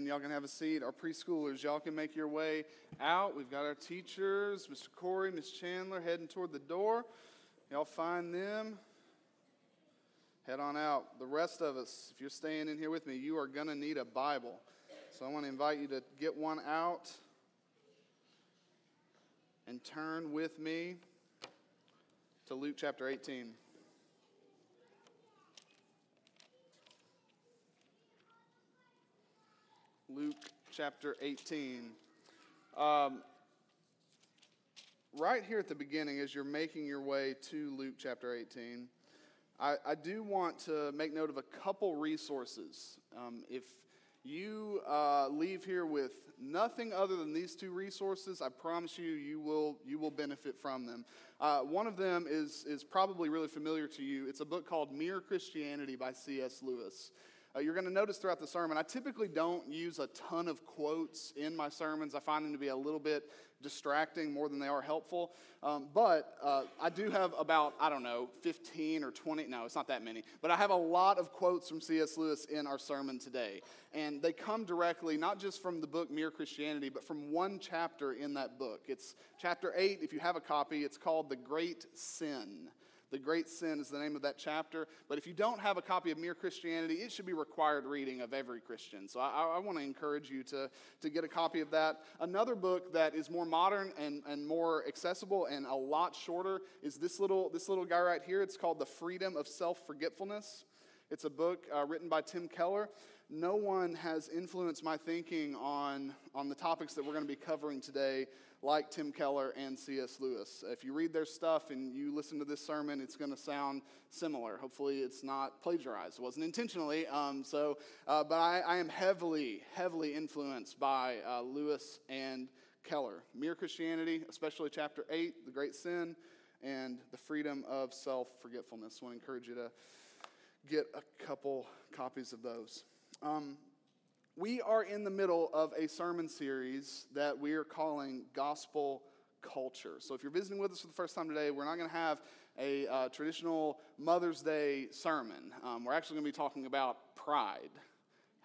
Amen. Y'all can have a seat. Our preschoolers, y'all can make your way out. We've got our teachers, Mr. Corey, Miss Chandler, heading toward the door. Y'all find them. Head on out. The rest of us, if you're staying in here with me, you are going to need a Bible. So I want to invite you to get one out and turn with me to Luke chapter 18. Luke chapter 18. Um, right here at the beginning, as you're making your way to Luke chapter 18, I, I do want to make note of a couple resources. Um, if you uh, leave here with nothing other than these two resources, I promise you, you will, you will benefit from them. Uh, one of them is, is probably really familiar to you. It's a book called Mere Christianity by C.S. Lewis. Uh, you're going to notice throughout the sermon, I typically don't use a ton of quotes in my sermons. I find them to be a little bit distracting more than they are helpful. Um, but uh, I do have about, I don't know, 15 or 20, no, it's not that many, but I have a lot of quotes from C.S. Lewis in our sermon today. And they come directly, not just from the book Mere Christianity, but from one chapter in that book. It's chapter 8, if you have a copy, it's called The Great Sin. The Great Sin is the name of that chapter. But if you don't have a copy of Mere Christianity, it should be required reading of every Christian. So I, I want to encourage you to, to get a copy of that. Another book that is more modern and, and more accessible and a lot shorter is this little, this little guy right here. It's called The Freedom of Self Forgetfulness. It's a book uh, written by Tim Keller. No one has influenced my thinking on, on the topics that we're going to be covering today like Tim Keller and C.S. Lewis. If you read their stuff and you listen to this sermon, it's going to sound similar. Hopefully, it's not plagiarized. It wasn't intentionally. Um, so, uh, but I, I, am heavily, heavily influenced by uh, Lewis and Keller. Mere Christianity, especially chapter 8, the great sin, and the freedom of self forgetfulness. I want to encourage you to get a couple copies of those. Um, we are in the middle of a sermon series that we are calling Gospel Culture. So if you're visiting with us for the first time today, we're not going to have a uh, traditional Mother's Day sermon. Um, we're actually going to be talking about pride.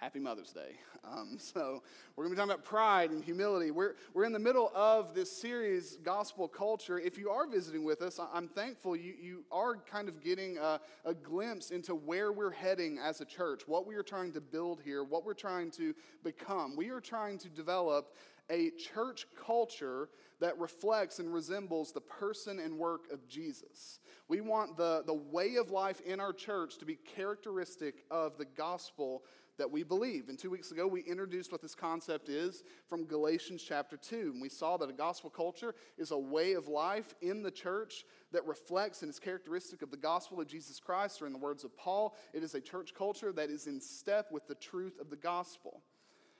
Happy Mother's Day. Um, so, we're going to be talking about pride and humility. We're, we're in the middle of this series, Gospel Culture. If you are visiting with us, I'm thankful you, you are kind of getting a, a glimpse into where we're heading as a church, what we are trying to build here, what we're trying to become. We are trying to develop a church culture that reflects and resembles the person and work of Jesus. We want the, the way of life in our church to be characteristic of the gospel that we believe. And two weeks ago, we introduced what this concept is from Galatians chapter 2. And we saw that a gospel culture is a way of life in the church that reflects and is characteristic of the gospel of Jesus Christ, or in the words of Paul, it is a church culture that is in step with the truth of the gospel.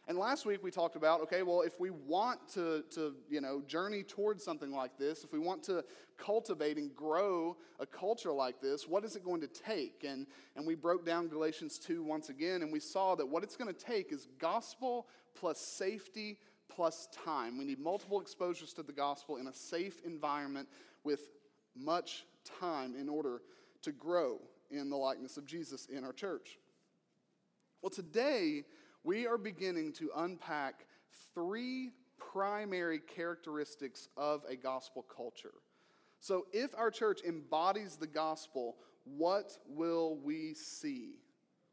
And last week we talked about, okay, well, if we want to, to, you know, journey towards something like this, if we want to cultivate and grow a culture like this, what is it going to take? And, and we broke down Galatians 2 once again, and we saw that what it's going to take is gospel plus safety plus time. We need multiple exposures to the gospel in a safe environment with much time in order to grow in the likeness of Jesus in our church. Well, today, we are beginning to unpack three primary characteristics of a gospel culture. So, if our church embodies the gospel, what will we see?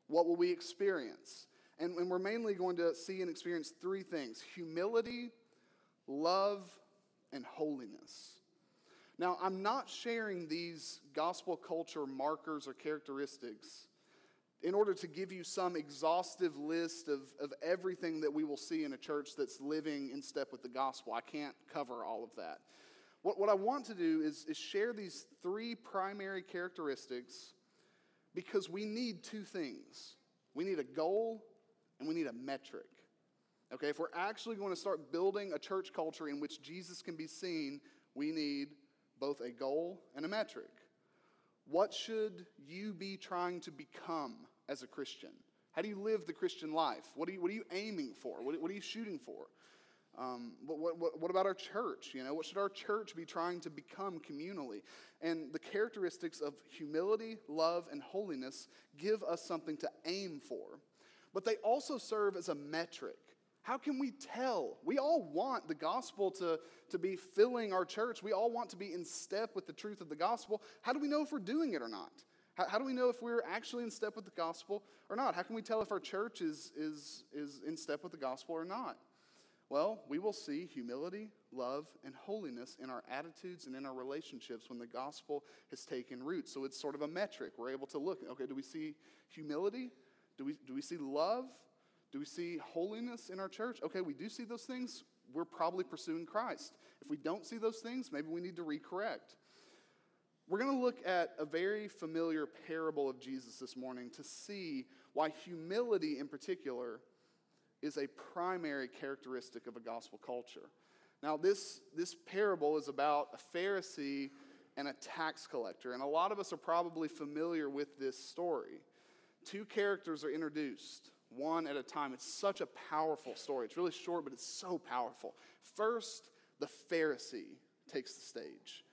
What will we experience? And, and, we're mainly going to see and experience three things humility, love, and holiness. Now, I'm not sharing these gospel culture markers or characteristics in order to give you some exhaustive list of, of everything that we will see in a church that's living in step with the gospel. I can't cover all of that. What, what I want to do is, is share these three primary characteristics because we need two things we need a goal and we need a metric. Okay, if we're actually going to start building a church culture in which Jesus can be seen, we need both a goal and a metric. What should you be trying to become as a Christian? How do you live the Christian life? What are you, what are you aiming for? What, what are you shooting for? Um, what, what, what about our church? You know, what should our church be trying to become communally? And the characteristics of humility, love, and holiness give us something to aim for. But they also serve as a metric. How can we tell? We all want the gospel to, to be filling our church. We all want to be in step with the truth of the gospel. How do we know if we're doing it or not? How, how do we know if we're actually in step with the gospel or not? How can we tell if our church is, is, is in step with the gospel or not? Well, we will see humility, love, and holiness in our attitudes and in our relationships when the gospel has taken root. So it's sort of a metric. We're able to look, okay, do we see humility? Do we, do we see love? Do we see holiness in our church? Okay, we do see those things. We're probably pursuing Christ. If we don't see those things, maybe we need to recorrect. We're going to look at a very familiar parable of Jesus this morning to see why humility in particular is a primary characteristic of a gospel culture. Now, this, this parable is about a Pharisee and a tax collector, and a lot of us are probably familiar with this story. Two characters are introduced, one at a time. It's such a powerful story. It's really short, but it's so powerful. First, the Pharisee takes the stage.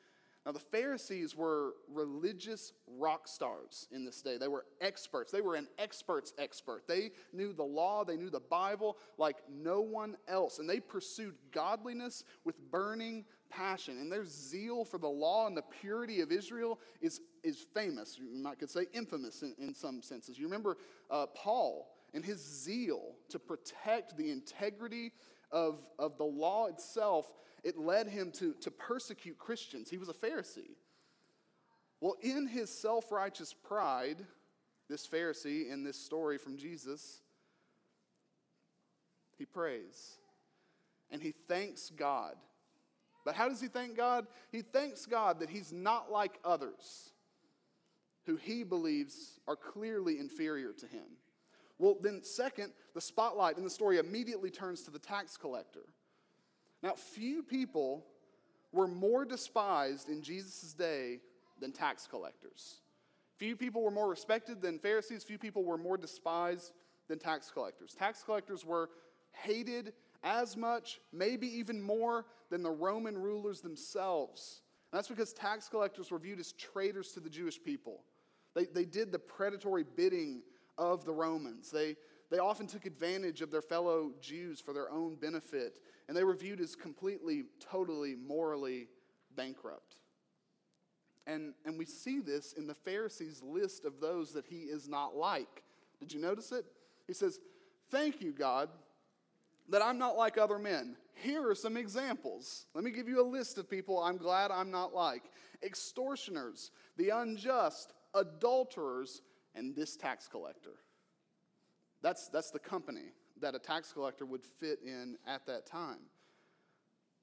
Now, the Pharisees were religious rock stars in this day. They were experts. They were an expert's expert. They knew the law, they knew the Bible like no one else. And they pursued godliness with burning passion. And their zeal for the law and the purity of Israel is, is famous. You might could say infamous in, in some senses. You remember uh, Paul and his zeal to protect the integrity of, of the law itself it led him to, to persecute Christians. He was a Pharisee. Well, in his self righteous pride, this Pharisee in this story from Jesus, he prays and he thanks God. But how does he thank God? He thanks God that he's not like others who he believes are clearly inferior to him. Well, then, second, the spotlight in the story immediately turns to the tax collector. Now, few people were more despised in Jesus' day than tax collectors. Few people were more respected than Pharisees. Few people were more despised than tax collectors. Tax collectors were hated as much, maybe even more, than the Roman rulers themselves. And that's because tax collectors were viewed as traitors to the Jewish people. They, they did the predatory bidding of the Romans. They, they often took advantage of their fellow Jews for their own benefit, and they were viewed as completely, totally, morally bankrupt. And, and we see this in the Pharisees' list of those that he is not like. Did you notice it? He says, Thank you, God, that I'm not like other men. Here are some examples. Let me give you a list of people I'm glad I'm not like extortioners, the unjust, adulterers, and this tax collector. That's, that's the company that a tax collector would fit in at that time.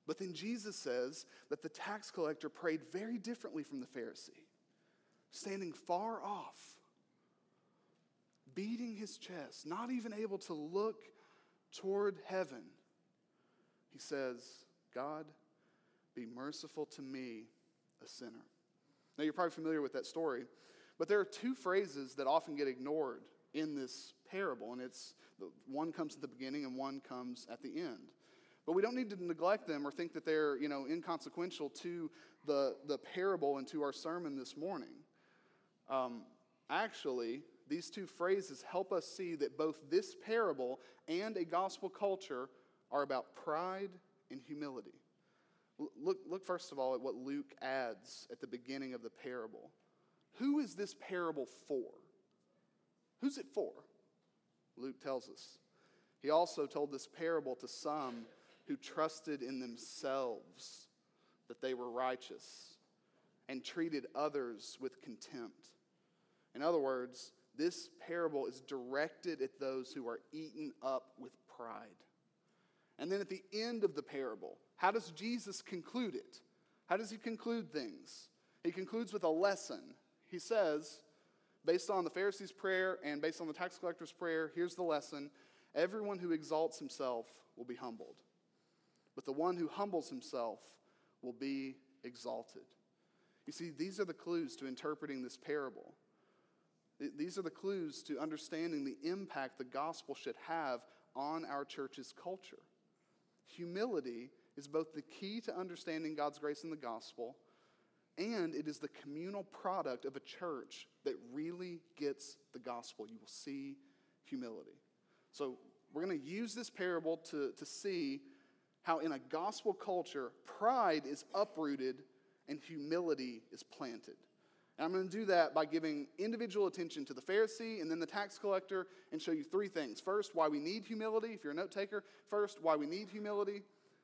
But then Jesus says that the tax collector prayed very differently from the Pharisee, standing far off, beating his chest, not even able to look toward heaven. He says, God, be merciful to me, a sinner. Now, you're probably familiar with that story, but there are two phrases that often get ignored in this parable, and it's one comes at the beginning and one comes at the end. But we don't need to neglect them or think that they're you know inconsequential to the the parable and to our sermon this morning. Um, actually, these two phrases help us see that both this parable and a gospel culture are about pride and humility. Look, look first of all at what Luke adds at the beginning of the parable. Who is this parable for? Who's it for? Luke tells us. He also told this parable to some who trusted in themselves that they were righteous and treated others with contempt. In other words, this parable is directed at those who are eaten up with pride. And then at the end of the parable, how does Jesus conclude it? How does he conclude things? He concludes with a lesson. He says, based on the Pharisees' prayer and based on the tax collector's prayer, here's the lesson everyone who exalts himself will be humbled, but the one who humbles himself will be exalted. You see, these are the clues to interpreting this parable. These are the clues to understanding the impact the gospel should have on our church's culture. Humility is both the key to understanding God's grace in the gospel and it is the communal product of a church that really gets the gospel. You will see humility. So we're going to use this parable to, to see how, in a gospel culture, pride is uprooted and humility is planted. And I'm going to do that by giving individual attention to the Pharisee and then the tax collector and show you three things. First, why we need humility, if you're a note taker. First, why we need humility.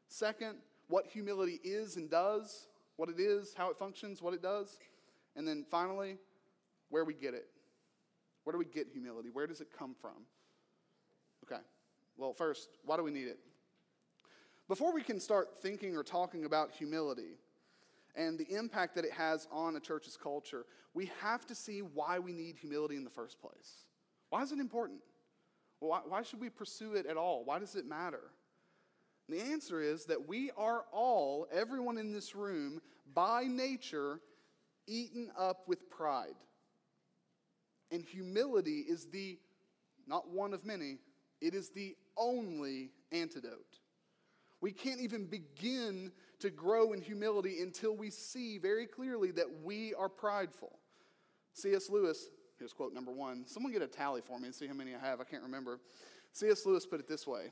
Second, what humility is and does, what it is, how it functions, what it does. And then finally, where we get it. Where do we get humility? Where does it come from? Okay. Well, first, why do we need it? Before we can start thinking or talking about humility, and the impact that it has on a church's culture, we have to see why we need humility in the first place. Why is it important? Why, why should we pursue it at all? Why does it matter? The answer is that we are all, everyone in this room, by nature, eaten up with pride. And humility is the, not one of many, it is the only antidote. We can't even begin to grow in humility until we see very clearly that we are prideful. C.S. Lewis, here's quote number one. Someone get a tally for me and see how many I have. I can't remember. C.S. Lewis put it this way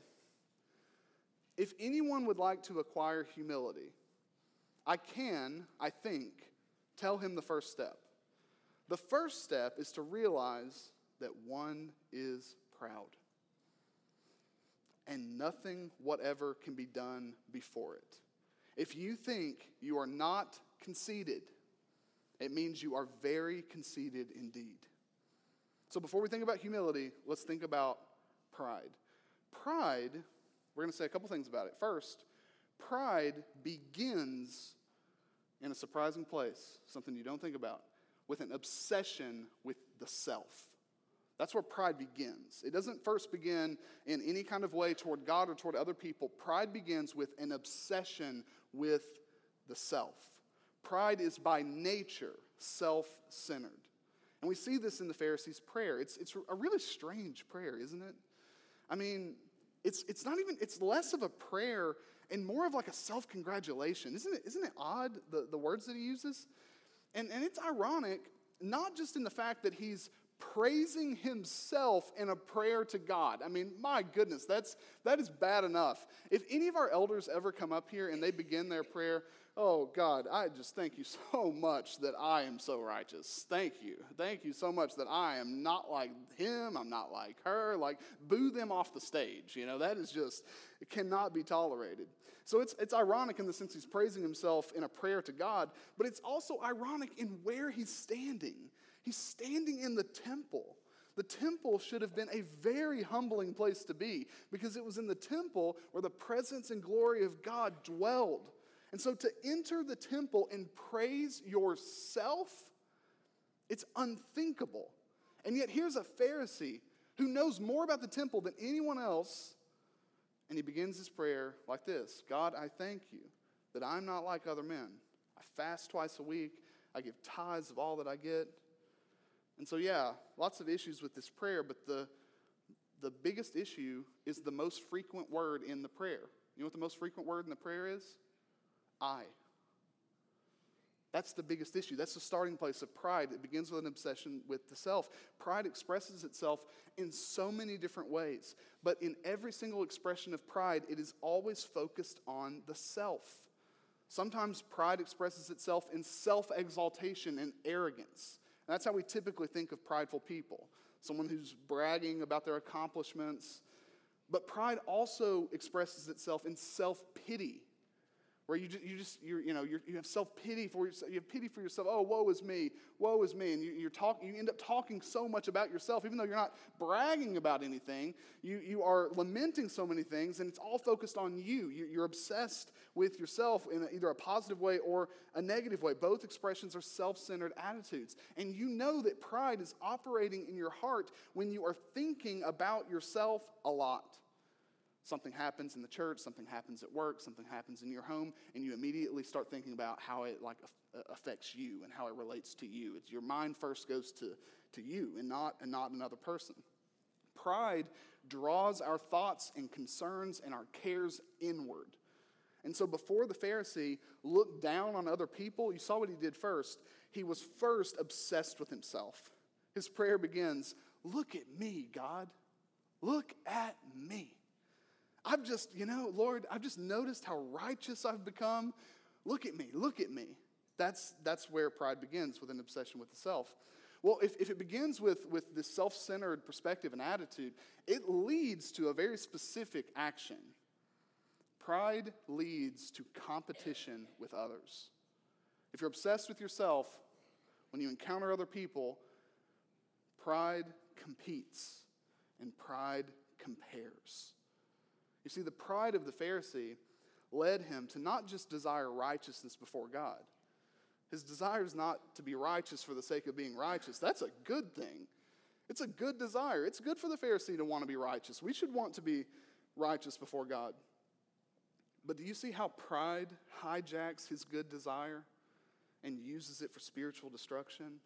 If anyone would like to acquire humility, I can, I think, tell him the first step. The first step is to realize that one is proud and nothing whatever can be done before it. If you think you are not conceited, it means you are very conceited indeed. So before we think about humility, let's think about pride. Pride, we're going to say a couple things about it. First, pride begins in a surprising place, something you don't think about, with an obsession with the self. That's where pride begins. It doesn't first begin in any kind of way toward God or toward other people. Pride begins with an obsession with the self. Pride is by nature self centered. And we see this in the Pharisees' prayer. It's, it's a really strange prayer, isn't it? I mean, it's, it's not even, it's less of a prayer and more of like a self congratulation. Isn't it, isn't it odd, the, the words that he uses? And, and it's ironic, not just in the fact that he's praising himself in a prayer to God. I mean, my goodness, that's that is bad enough. If any of our elders ever come up here and they begin their prayer, oh God, I just thank you so much that I am so righteous. Thank you. Thank you so much that I am not like him, I'm not like her. Like boo them off the stage. You know, that is just it cannot be tolerated. So it's, it's ironic in the sense he's praising himself in a prayer to God, but it's also ironic in where he's standing. He's standing in the temple. The temple should have been a very humbling place to be because it was in the temple where the presence and glory of God dwelled. And so to enter the temple and praise yourself, it's unthinkable. And yet here's a Pharisee who knows more about the temple than anyone else. And he begins his prayer like this God, I thank you that I'm not like other men. I fast twice a week, I give tithes of all that I get. And so, yeah, lots of issues with this prayer, but the, the biggest issue is the most frequent word in the prayer. You know what the most frequent word in the prayer is? I. That's the biggest issue. That's the starting place of pride. It begins with an obsession with the self. Pride expresses itself in so many different ways, but in every single expression of pride, it is always focused on the self. Sometimes pride expresses itself in self exaltation and arrogance. And that's how we typically think of prideful people someone who's bragging about their accomplishments. But pride also expresses itself in self pity where you just, you just you're, you know, you have self-pity for yourself. You have pity for yourself. Oh, woe is me. Woe is me. And you, you're talk, you end up talking so much about yourself, even though you're not bragging about anything. You, you are lamenting so many things, and it's all focused on you. you. You're obsessed with yourself in either a positive way or a negative way. Both expressions are self-centered attitudes. And you know that pride is operating in your heart when you are thinking about yourself a lot. Something happens in the church, something happens at work, something happens in your home, and you immediately start thinking about how it like uh, affects you and how it relates to you. It's your mind first goes to, to you and not, and not another person. Pride draws our thoughts and concerns and our cares inward. And so before the Pharisee looked down on other people, you saw what he did first. He was first obsessed with himself. His prayer begins, Look at me, God. Look at me. I've just, you know, Lord, I've just noticed how righteous I've become. Look at me, look at me. That's, that's where pride begins with an obsession with the self. Well, if, if it begins with, with this self centered perspective and attitude, it leads to a very specific action. Pride leads to competition with others. If you're obsessed with yourself, when you encounter other people, pride competes and pride compares. You see, the pride of the Pharisee led him to not just desire righteousness before God. His desire is not to be righteous for the sake of being righteous. That's a good thing. It's a good desire. It's good for the Pharisee to want to be righteous. We should want to be righteous before God. But do you see how pride hijacks his good desire and uses it for spiritual destruction?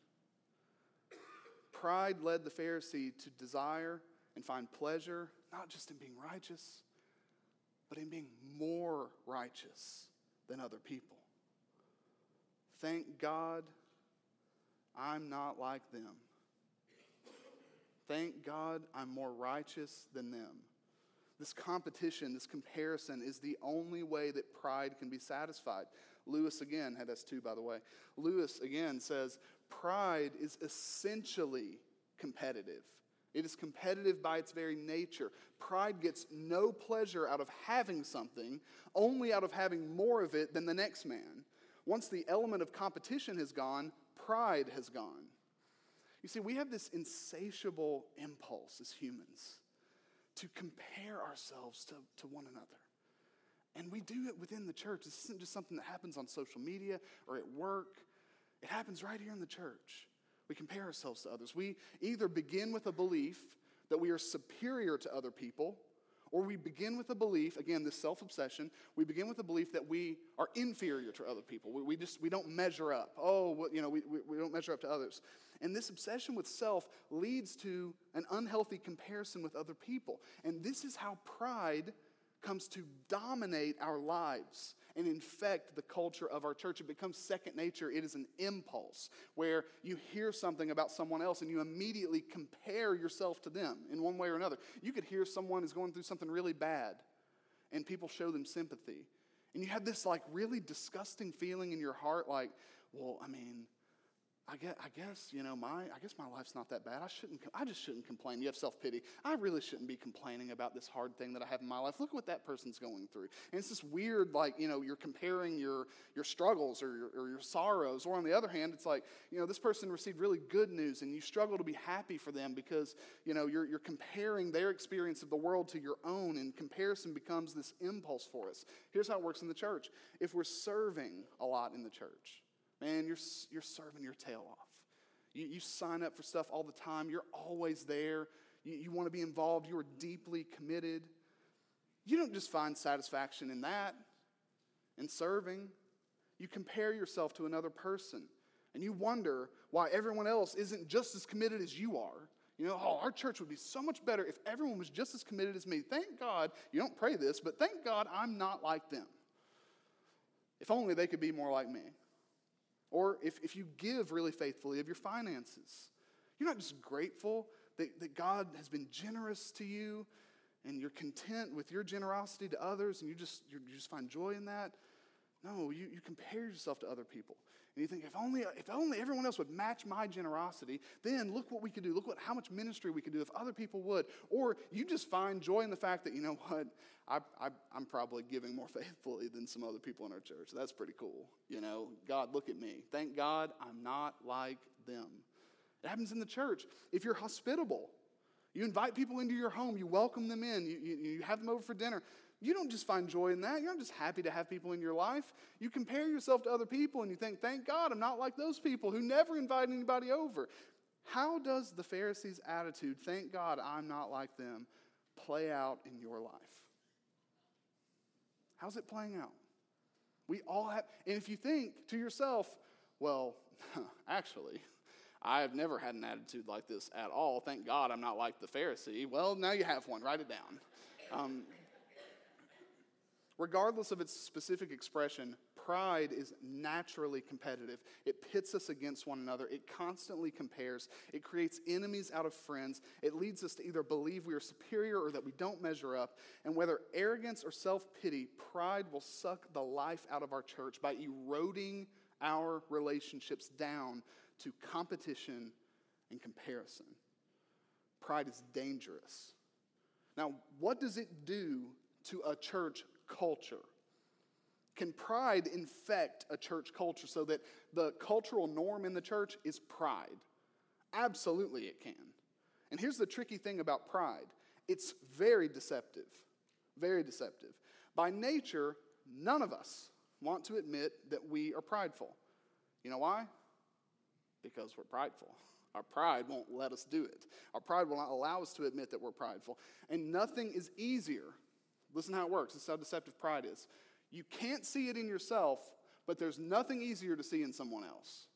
Pride led the Pharisee to desire and find pleasure not just in being righteous, but in being more righteous than other people. Thank God I'm not like them. Thank God I'm more righteous than them. This competition, this comparison is the only way that pride can be satisfied. Lewis again had S2, by the way. Lewis again says pride is essentially competitive. It is competitive by its very nature. Pride gets no pleasure out of having something, only out of having more of it than the next man. Once the element of competition has gone, pride has gone. You see, we have this insatiable impulse as humans to compare ourselves to, to one another. And we do it within the church. This isn't just something that happens on social media or at work, it happens right here in the church. We compare ourselves to others. We either begin with a belief that we are superior to other people, or we begin with a belief, again, this self obsession, we begin with a belief that we are inferior to other people. We, we just, we don't measure up. Oh, you know, we, we, we don't measure up to others. And this obsession with self leads to an unhealthy comparison with other people. And this is how pride comes to dominate our lives and infect the culture of our church. It becomes second nature. It is an impulse where you hear something about someone else and you immediately compare yourself to them in one way or another. You could hear someone is going through something really bad and people show them sympathy. And you have this like really disgusting feeling in your heart like, well, I mean, I guess, I guess, you know, my, I guess my life's not that bad. I shouldn't, I just shouldn't complain. You have self pity. I really shouldn't be complaining about this hard thing that I have in my life. Look what that person's going through. And it's this weird, like, you know, you're comparing your, your struggles or your, or your sorrows. Or on the other hand, it's like, you know, this person received really good news and you struggle to be happy for them because, you know, you're, you're comparing their experience of the world to your own and comparison becomes this impulse for us. Here's how it works in the church. If we're serving a lot in the church, man, you're, you're serving your tail off. You, you sign up for stuff all the time, you're always there. You, you want to be involved, you are deeply committed. You don't just find satisfaction in that, in serving. You compare yourself to another person and you wonder why everyone else isn't just as committed as you are. You know, oh, our church would be so much better if everyone was just as committed as me. Thank God, you don't pray this, but thank God I'm not like them. If only they could be more like me. Or if, if you give really faithfully of your finances, you're not just grateful that, that God has been generous to you and you're content with your generosity to others and you just, you just find joy in that. No, you, you compare yourself to other people. And you think, if only, if only everyone else would match my generosity, then look what we could do. Look what, how much ministry we could do if other people would. Or you just find joy in the fact that, you know what, I, I, I'm probably giving more faithfully than some other people in our church. That's pretty cool. You know, God, look at me. Thank God I'm not like them. It happens in the church. If you're hospitable, you invite people into your home, you welcome them in, you, you, you have them over for dinner. You don't just find joy in that. You're not just happy to have people in your life. You compare yourself to other people and you think, thank God I'm not like those people who never invite anybody over. How does the Pharisees' attitude, thank God I'm not like them, play out in your life? How's it playing out? We all have, and if you think to yourself, well, actually, I've never had an attitude like this at all. Thank God I'm not like the Pharisee. Well, now you have one. Write it down. Um, Regardless of its specific expression, pride is naturally competitive. It pits us against one another. It constantly compares. It creates enemies out of friends. It leads us to either believe we are superior or that we don't measure up. And whether arrogance or self pity, pride will suck the life out of our church by eroding our relationships down to competition and comparison. Pride is dangerous. Now, what does it do to a church culture? Can pride infect a church culture so that the cultural norm in the church is pride? Absolutely, it can. And here's the tricky thing about pride it's very deceptive. Very deceptive. By nature, none of us want to admit that we are prideful. You know why? Because we're prideful. Our pride won't let us do it. Our pride will not allow us to admit that we're prideful. And nothing is easier Listen how it works. This is how deceptive pride is. You can't see it in yourself, but there's nothing easier to see in someone else.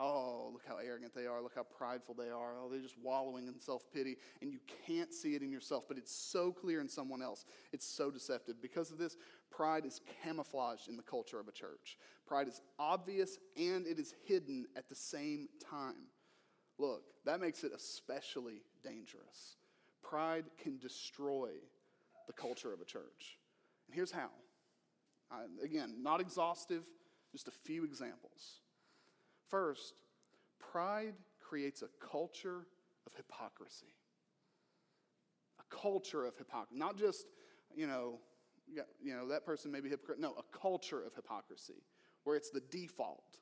Oh, look how arrogant they are. Look how prideful they are. Oh, they're just wallowing in self pity. And you can't see it in yourself, but it's so clear in someone else. It's so deceptive. Because of this, pride is camouflaged in the culture of a church. Pride is obvious and it is hidden at the same time. Look, that makes it especially dangerous. Pride can destroy the culture of a church. And here's how. again, not exhaustive, just a few examples. First, pride creates a culture of hypocrisy. A culture of hypocrisy. Not just, you know, you know, that person may be hypocrite. No, a culture of hypocrisy where it's the default.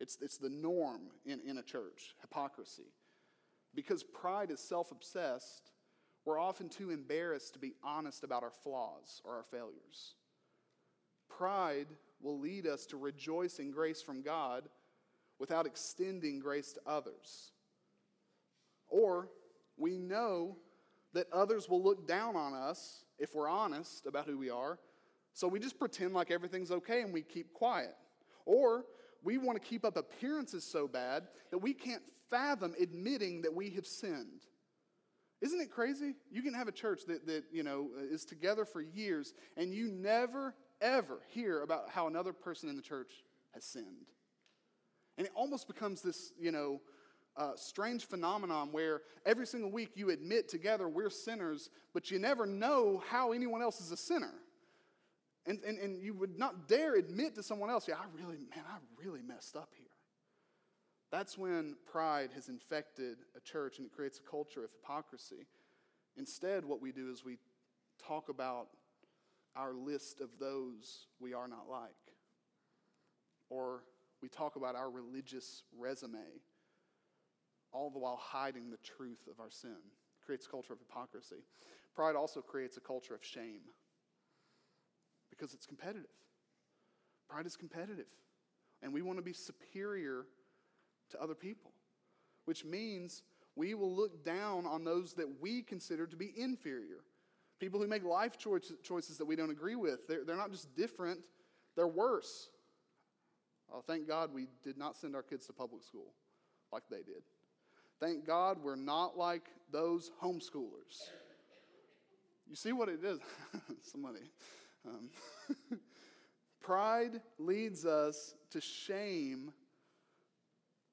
It's, it's the norm in, in a church, hypocrisy. Because pride is self obsessed, we're often too embarrassed to be honest about our flaws or our failures. Pride will lead us to rejoice in grace from God without extending grace to others. Or we know that others will look down on us if we're honest about who we are, so we just pretend like everything's okay and we keep quiet. Or we want to keep up appearances so bad that we can't fathom admitting that we have sinned. Isn't it crazy? You can have a church that, that you know is together for years, and you never, ever hear about how another person in the church has sinned. And it almost becomes this, you know, uh, strange phenomenon where every single week you admit together we're sinners, but you never know how anyone else is a sinner. And, and, and you would not dare admit to someone else, yeah, I really, man, I really messed up here. That's when pride has infected a church and it creates a culture of hypocrisy. Instead, what we do is we talk about our list of those we are not like. Or we talk about our religious resume, all the while hiding the truth of our sin. It creates a culture of hypocrisy. Pride also creates a culture of shame because it's competitive. Pride is competitive. And we want to be superior to other people, which means we will look down on those that we consider to be inferior. People who make life choices that we don't agree with. They're, they're not just different, they're worse. Oh, thank God we did not send our kids to public school like they did. Thank God we're not like those homeschoolers. You see what it is? Somebody. Um, pride leads us to shame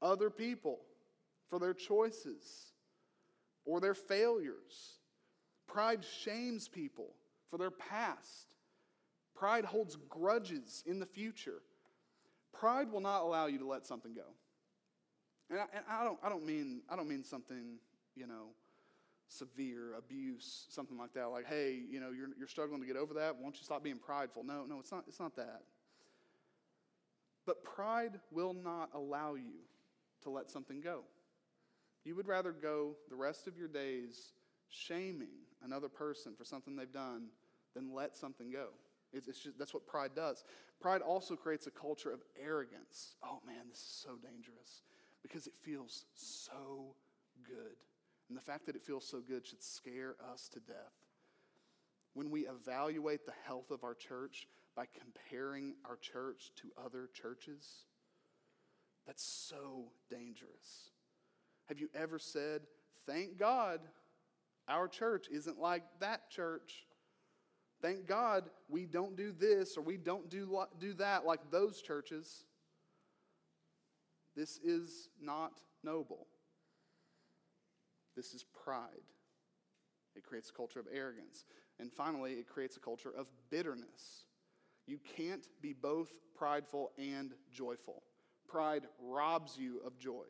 other people for their choices or their failures. Pride shames people for their past. Pride holds grudges in the future. Pride will not allow you to let something go. And I, and I, don't, I, don't, mean, I don't mean something, you know, severe, abuse, something like that. Like, hey, you know, you're, you're struggling to get over that. Won't you stop being prideful? No, no, it's not, it's not that. But pride will not allow you to let something go. You would rather go the rest of your days shaming another person for something they've done than let something go. It's, it's just, that's what pride does. Pride also creates a culture of arrogance. Oh man, this is so dangerous because it feels so good. And the fact that it feels so good should scare us to death. When we evaluate the health of our church by comparing our church to other churches, that's so dangerous. Have you ever said, Thank God our church isn't like that church? Thank God we don't do this or we don't do, do that like those churches. This is not noble. This is pride. It creates a culture of arrogance. And finally, it creates a culture of bitterness. You can't be both prideful and joyful. Pride robs you of joy.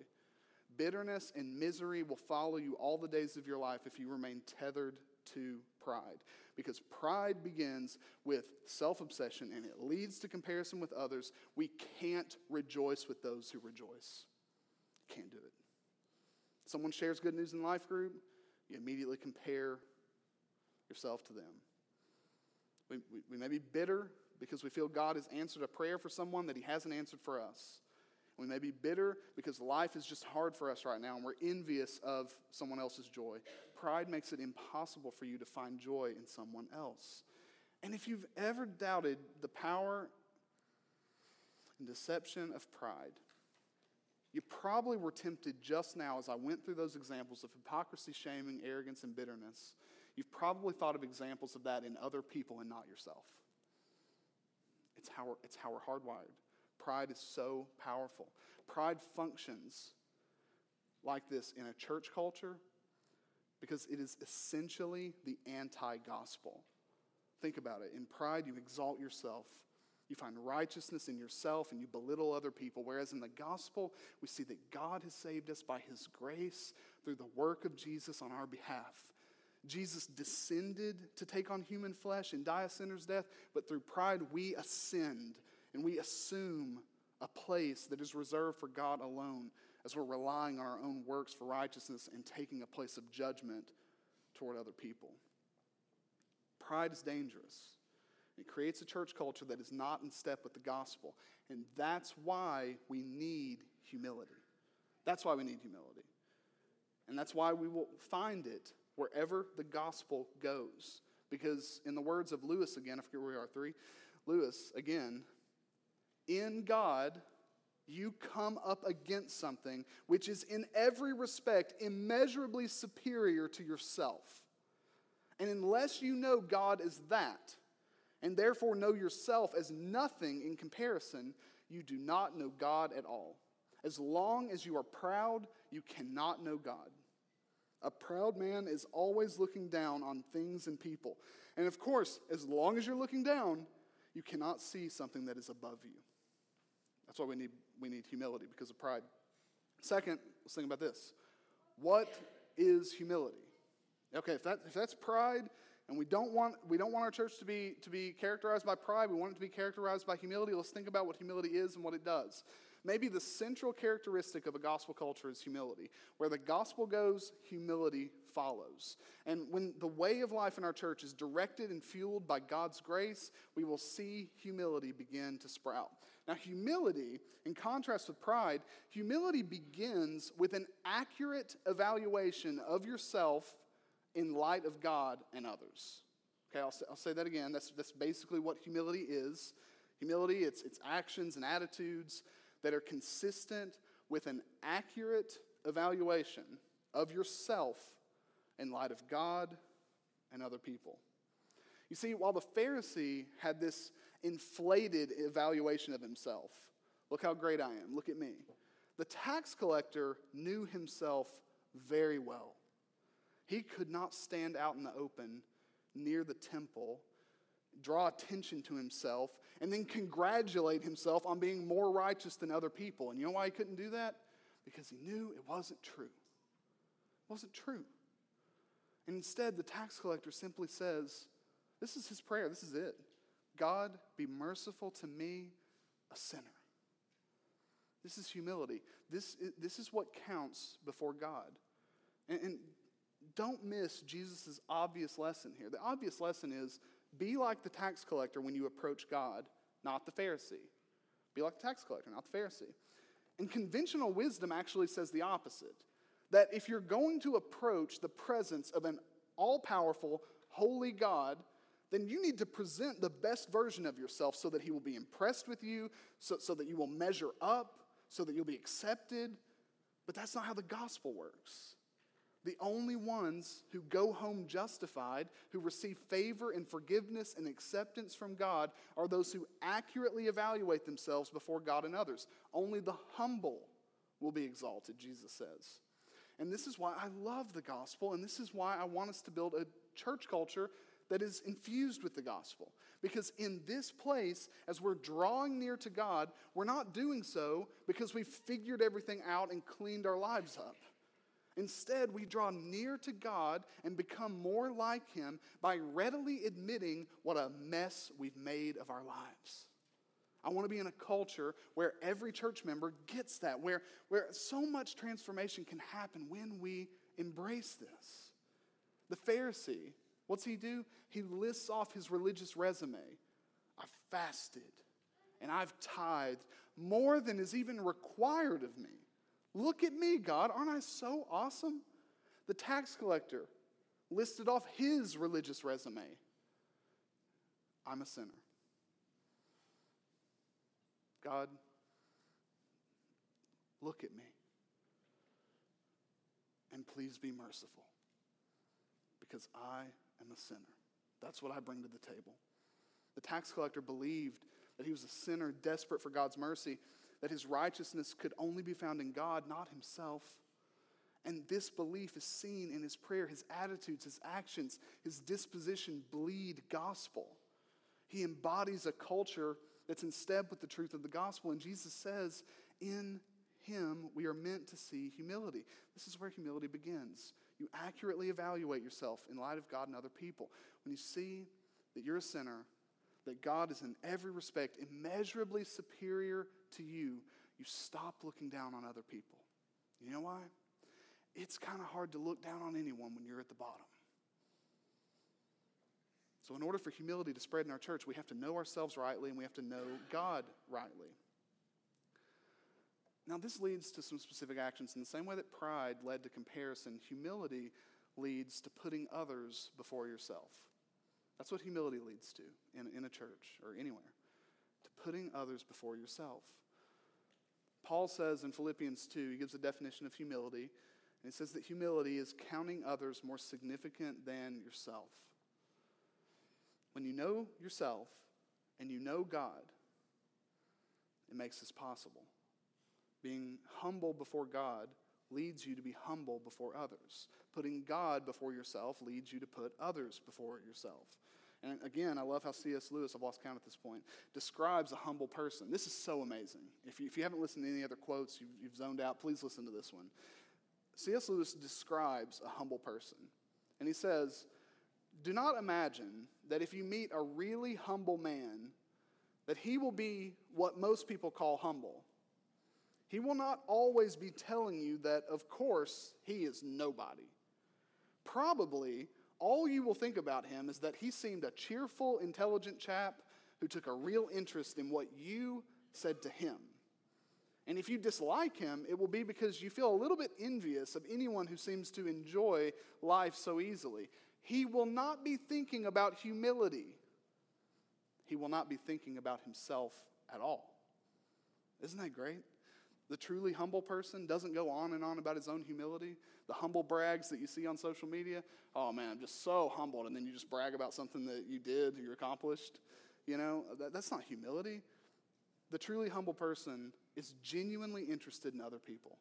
Bitterness and misery will follow you all the days of your life if you remain tethered to pride. Because pride begins with self obsession and it leads to comparison with others. We can't rejoice with those who rejoice. Can't do it. Someone shares good news in life group, you immediately compare yourself to them. We, we, we may be bitter because we feel God has answered a prayer for someone that He hasn't answered for us. We may be bitter because life is just hard for us right now and we're envious of someone else's joy. Pride makes it impossible for you to find joy in someone else. And if you've ever doubted the power and deception of pride, you probably were tempted just now as I went through those examples of hypocrisy, shaming, arrogance, and bitterness. You've probably thought of examples of that in other people and not yourself. It's how, it's how we're hardwired. Pride is so powerful. Pride functions like this in a church culture because it is essentially the anti gospel. Think about it. In pride, you exalt yourself. You find righteousness in yourself and you belittle other people. Whereas in the gospel, we see that God has saved us by his grace through the work of Jesus on our behalf. Jesus descended to take on human flesh and die a sinner's death, but through pride we ascend and we assume a place that is reserved for God alone as we're relying on our own works for righteousness and taking a place of judgment toward other people. Pride is dangerous. It creates a church culture that is not in step with the gospel. And that's why we need humility. That's why we need humility. And that's why we will find it wherever the gospel goes. Because, in the words of Lewis again, I forget where we are, three, Lewis again, in God, you come up against something which is in every respect immeasurably superior to yourself. And unless you know God as that, and therefore know yourself as nothing in comparison, you do not know God at all. As long as you are proud, you cannot know God. A proud man is always looking down on things and people. And of course, as long as you're looking down, you cannot see something that is above you. That's why we need, we need humility because of pride. Second, let's think about this. What is humility? Okay, if, that, if that's pride, and we don't want we don't want our church to be to be characterized by pride we want it to be characterized by humility let's think about what humility is and what it does Maybe the central characteristic of a gospel culture is humility. Where the gospel goes, humility follows. And when the way of life in our church is directed and fueled by God's grace, we will see humility begin to sprout. Now, humility, in contrast with pride, humility begins with an accurate evaluation of yourself in light of God and others. Okay, I'll say, I'll say that again. That's, that's basically what humility is. Humility, it's, it's actions and attitudes that are consistent with an accurate evaluation of yourself in light of God and other people. You see, while the Pharisee had this inflated evaluation of himself, look how great I am, look at me. The tax collector knew himself very well. He could not stand out in the open near the temple draw attention to himself, and then congratulate himself on being more righteous than other people. And you know why he couldn't do that? Because he knew it wasn't true. It wasn't true. And instead, the tax collector simply says, This is his prayer, this is it. God, be merciful to me, a sinner. This is humility. This is, this is what counts before God. And, and don't miss Jesus' obvious lesson here. The obvious lesson is be like the tax collector when you approach God, not the Pharisee. Be like the tax collector, not the Pharisee. And conventional wisdom actually says the opposite that if you're going to approach the presence of an all powerful, holy God, then you need to present the best version of yourself so that he will be impressed with you, so, so that you will measure up, so that you'll be accepted. But that's not how the gospel works. The only ones who go home justified, who receive favor and forgiveness and acceptance from God, are those who accurately evaluate themselves before God and others. Only the humble will be exalted, Jesus says. And this is why I love the gospel, and this is why I want us to build a church culture that is infused with the gospel. Because in this place, as we're drawing near to God, we're not doing so because we've figured everything out and cleaned our lives up. Instead, we draw near to God and become more like Him by readily admitting what a mess we've made of our lives. I want to be in a culture where every church member gets that, where, where so much transformation can happen when we embrace this. The Pharisee, what's he do? He lists off his religious resume. I've fasted and I've tithed more than is even required of me. Look at me, God. Aren't I so awesome? The tax collector listed off his religious resume I'm a sinner. God, look at me. And please be merciful because I am a sinner. That's what I bring to the table. The tax collector believed that he was a sinner desperate for God's mercy that his righteousness could only be found in God, not himself. And this belief is seen in his prayer, his attitudes, his actions, his disposition bleed gospel. He embodies a culture that's in step with the truth of the gospel. And Jesus says, in him we are meant to see humility. This is where humility begins. You accurately evaluate yourself in light of God and other people. When you see that you're a sinner, that God is in every respect immeasurably superior to you, you stop looking down on other people. You know why? It's kind of hard to look down on anyone when you're at the bottom. So, in order for humility to spread in our church, we have to know ourselves rightly and we have to know God rightly. Now, this leads to some specific actions. In the same way that pride led to comparison, humility leads to putting others before yourself. That's what humility leads to in, in a church or anywhere to putting others before yourself. Paul says in Philippians 2, he gives a definition of humility, and he says that humility is counting others more significant than yourself. When you know yourself and you know God, it makes this possible. Being humble before God leads you to be humble before others. Putting God before yourself leads you to put others before yourself. And again, I love how C.S. Lewis, I've lost count at this point, describes a humble person. This is so amazing. If you, if you haven't listened to any other quotes, you've, you've zoned out, please listen to this one. C.S. Lewis describes a humble person. And he says, Do not imagine that if you meet a really humble man, that he will be what most people call humble. He will not always be telling you that, of course, he is nobody. Probably all you will think about him is that he seemed a cheerful, intelligent chap who took a real interest in what you said to him. And if you dislike him, it will be because you feel a little bit envious of anyone who seems to enjoy life so easily. He will not be thinking about humility. He will not be thinking about himself at all. Isn't that great? The truly humble person doesn't go on and on about his own humility. The humble brags that you see on social media, oh man, I'm just so humbled. And then you just brag about something that you did, you accomplished. You know, that, that's not humility. The truly humble person is genuinely interested in other people.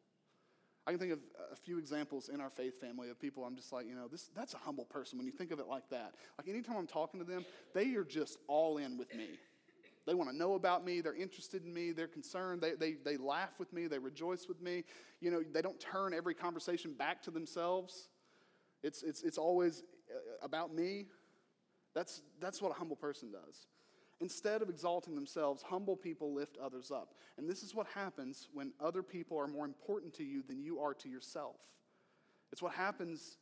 I can think of a few examples in our faith family of people I'm just like, you know, this, that's a humble person when you think of it like that. Like anytime I'm talking to them, they are just all in with me. They want to know about me. They're interested in me. They're concerned. They, they, they laugh with me. They rejoice with me. You know, they don't turn every conversation back to themselves. It's, it's, it's always uh, about me. That's, that's what a humble person does. Instead of exalting themselves, humble people lift others up. And this is what happens when other people are more important to you than you are to yourself. It's what happens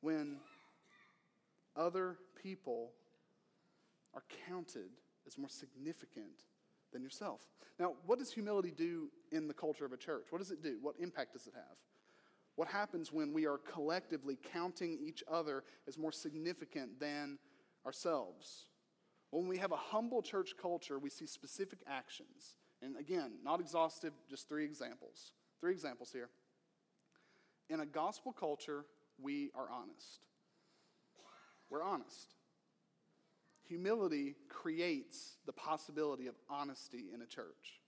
when other people are counted is more significant than yourself. Now, what does humility do in the culture of a church? What does it do? What impact does it have? What happens when we are collectively counting each other as more significant than ourselves? When we have a humble church culture, we see specific actions. And again, not exhaustive, just three examples. Three examples here. In a gospel culture we are honest. We're honest. Humility creates the possibility of honesty in a church.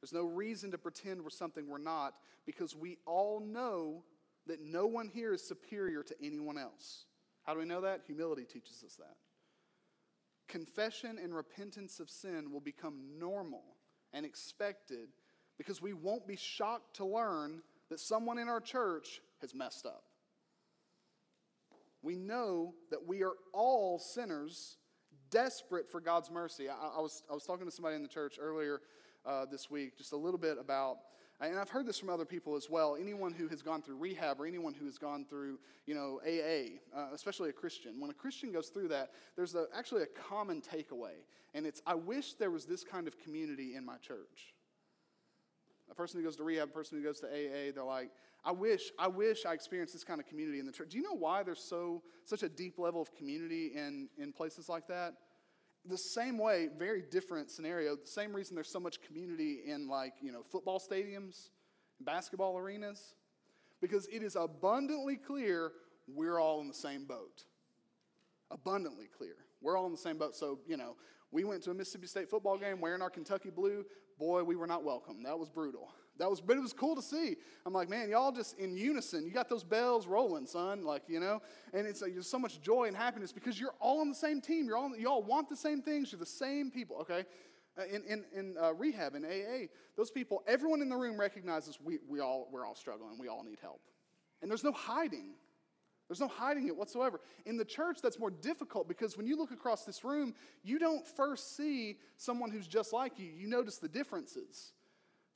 There's no reason to pretend we're something we're not because we all know that no one here is superior to anyone else. How do we know that? Humility teaches us that. Confession and repentance of sin will become normal and expected because we won't be shocked to learn that someone in our church has messed up. We know that we are all sinners, desperate for God's mercy. I, I was, I was talking to somebody in the church earlier uh, this week just a little bit about and I've heard this from other people as well. Anyone who has gone through rehab or anyone who has gone through, you know, AA, uh, especially a Christian. When a Christian goes through that, there's a, actually a common takeaway, and it's I wish there was this kind of community in my church. A person who goes to rehab, a person who goes to AA, they're like, I wish, I wish I experienced this kind of community in the church. Do you know why there's so such a deep level of community in, in places like that? the same way, very different scenario, the same reason there's so much community in like, you know, football stadiums, basketball arenas, because it is abundantly clear we're all in the same boat. Abundantly clear. We're all in the same boat. So, you know, we went to a Mississippi State football game wearing our Kentucky blue. Boy, we were not welcome. That was brutal. That was, but it was cool to see. I'm like, man, y'all just in unison. You got those bells rolling, son. Like, you know, and it's like there's so much joy and happiness because you're all on the same team. You're all, you all want the same things. You're the same people. Okay, uh, in in, in uh, rehab in AA, those people, everyone in the room recognizes we we all we're all struggling. We all need help, and there's no hiding. There's no hiding it whatsoever. In the church, that's more difficult because when you look across this room, you don't first see someone who's just like you. You notice the differences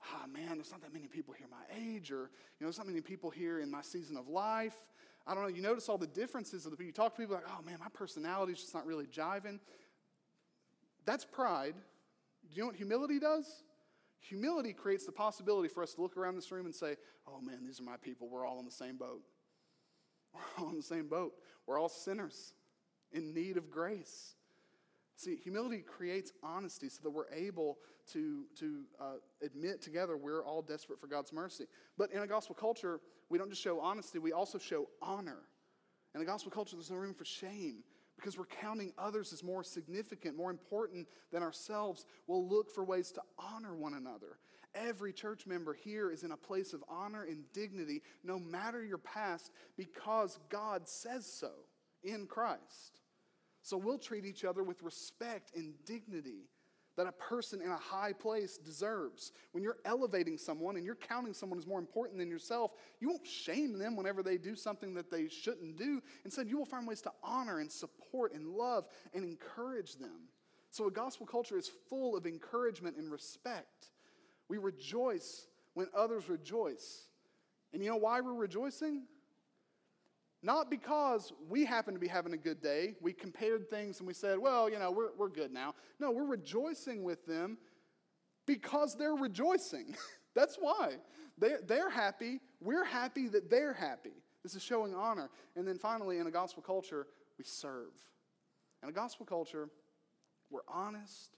ah, man, there's not that many people here my age, or, you know, there's not many people here in my season of life. I don't know, you notice all the differences of the people. You talk to people like, oh, man, my personality's just not really jiving. That's pride. Do you know what humility does? Humility creates the possibility for us to look around this room and say, oh, man, these are my people. We're all in the same boat. We're all in the same boat. We're all sinners in need of grace. See, humility creates honesty so that we're able to, to uh, admit together we're all desperate for God's mercy. But in a gospel culture, we don't just show honesty, we also show honor. In a gospel culture, there's no room for shame because we're counting others as more significant, more important than ourselves. We'll look for ways to honor one another. Every church member here is in a place of honor and dignity, no matter your past, because God says so in Christ. So we'll treat each other with respect and dignity that a person in a high place deserves. When you're elevating someone and you're counting someone as more important than yourself, you won't shame them whenever they do something that they shouldn't do. Instead, you will find ways to honor and support and love and encourage them. So a gospel culture is full of encouragement and respect. We rejoice when others rejoice. And you know why we're rejoicing? Not because we happen to be having a good day. We compared things and we said, well, you know, we're, we're good now. No, we're rejoicing with them because they're rejoicing. That's why. They're, they're happy. We're happy that they're happy. This is showing honor. And then finally, in a gospel culture, we serve. In a gospel culture, we're honest,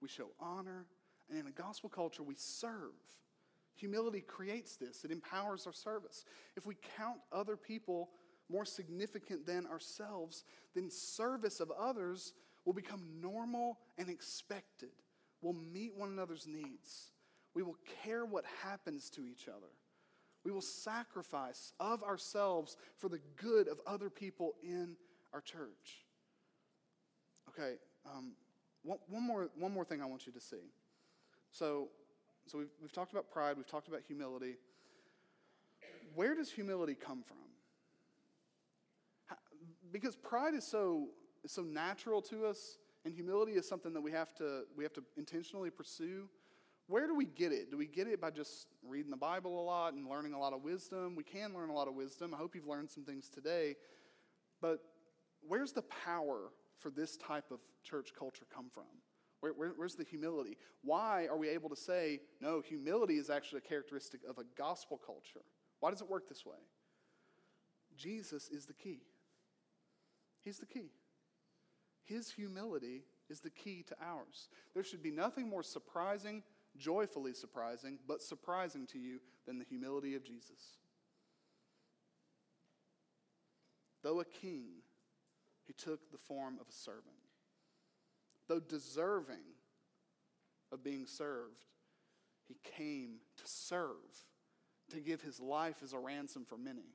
we show honor, and in a gospel culture, we serve. Humility creates this, it empowers our service. If we count other people more significant than ourselves, then service of others will become normal and expected. We'll meet one another's needs. We will care what happens to each other. We will sacrifice of ourselves for the good of other people in our church. Okay, um, one, one, more, one more thing I want you to see. So, so we've, we've talked about pride, we've talked about humility. Where does humility come from? Because pride is so, so natural to us, and humility is something that we have, to, we have to intentionally pursue. Where do we get it? Do we get it by just reading the Bible a lot and learning a lot of wisdom? We can learn a lot of wisdom. I hope you've learned some things today. But where's the power for this type of church culture come from? Where, where, where's the humility? Why are we able to say, no, humility is actually a characteristic of a gospel culture? Why does it work this way? Jesus is the key. He's the key. His humility is the key to ours. There should be nothing more surprising, joyfully surprising, but surprising to you than the humility of Jesus. though a king, he took the form of a servant. Though deserving of being served, he came to serve, to give his life as a ransom for many.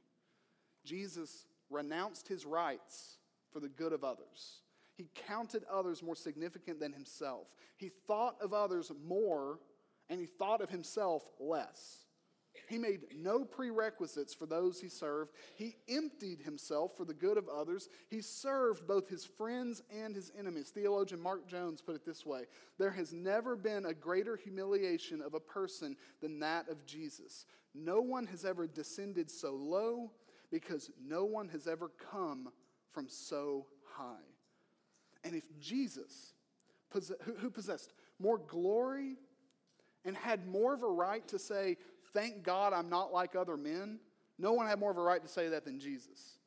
Jesus renounced his rights for the good of others. He counted others more significant than himself. He thought of others more and he thought of himself less. He made no prerequisites for those he served. He emptied himself for the good of others. He served both his friends and his enemies. Theologian Mark Jones put it this way There has never been a greater humiliation of a person than that of Jesus. No one has ever descended so low because no one has ever come from so high. And if Jesus, who possessed more glory and had more of a right to say, Thank God I'm not like other men, no one had more of a right to say that than Jesus.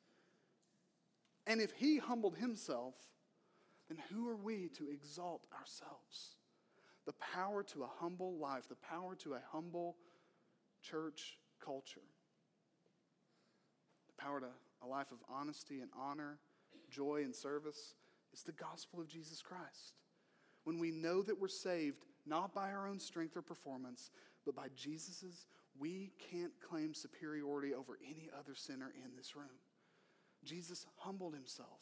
And if he humbled himself, then who are we to exalt ourselves? The power to a humble life, the power to a humble church culture, the power to a life of honesty and honor, joy and service is the gospel of Jesus Christ. When we know that we're saved not by our own strength or performance, but by Jesus's, we can't claim superiority over any other sinner in this room. Jesus humbled himself,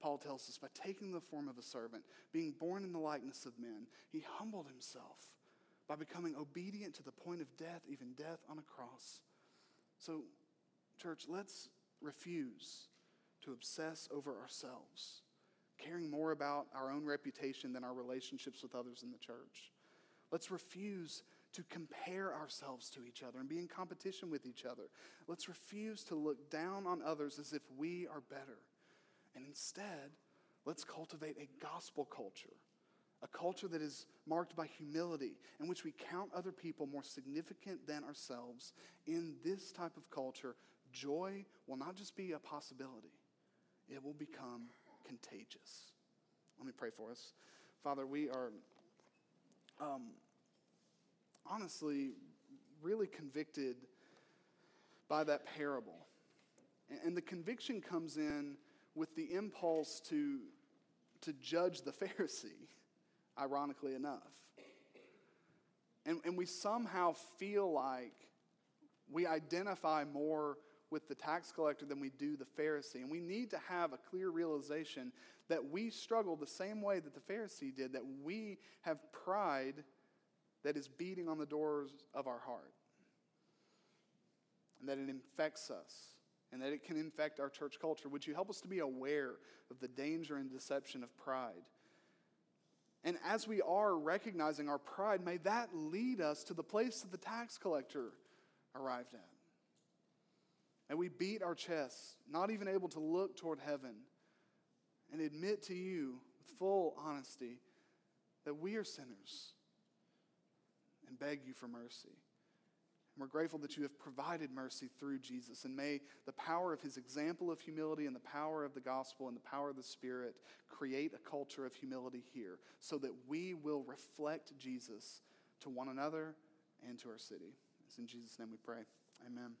Paul tells us, by taking the form of a servant, being born in the likeness of men. He humbled himself by becoming obedient to the point of death, even death on a cross. So, church, let's refuse to obsess over ourselves, caring more about our own reputation than our relationships with others in the church. Let's refuse to compare ourselves to each other and be in competition with each other. Let's refuse to look down on others as if we are better. And instead, let's cultivate a gospel culture, a culture that is marked by humility, in which we count other people more significant than ourselves. In this type of culture, joy will not just be a possibility, it will become contagious. Let me pray for us. Father, we are. Um, honestly really convicted by that parable. And the conviction comes in with the impulse to, to judge the Pharisee, ironically enough. And, and we somehow feel like we identify more with the tax collector than we do the Pharisee. And we need to have a clear realization that we struggle the same way that the Pharisee did, that we have pride that is beating on the doors of our heart. And that it infects us and that it can infect our church culture. Would you help us to be aware of the danger and deception of pride? And as we are recognizing our pride, may that lead us to the place that the tax collector arrived at. And we beat our chests, not even able to look toward heaven, and admit to you with full honesty that we are sinners and beg you for mercy. And we're grateful that you have provided mercy through Jesus. And may the power of his example of humility and the power of the gospel and the power of the Spirit create a culture of humility here so that we will reflect Jesus to one another and to our city. It's in Jesus' name we pray. Amen.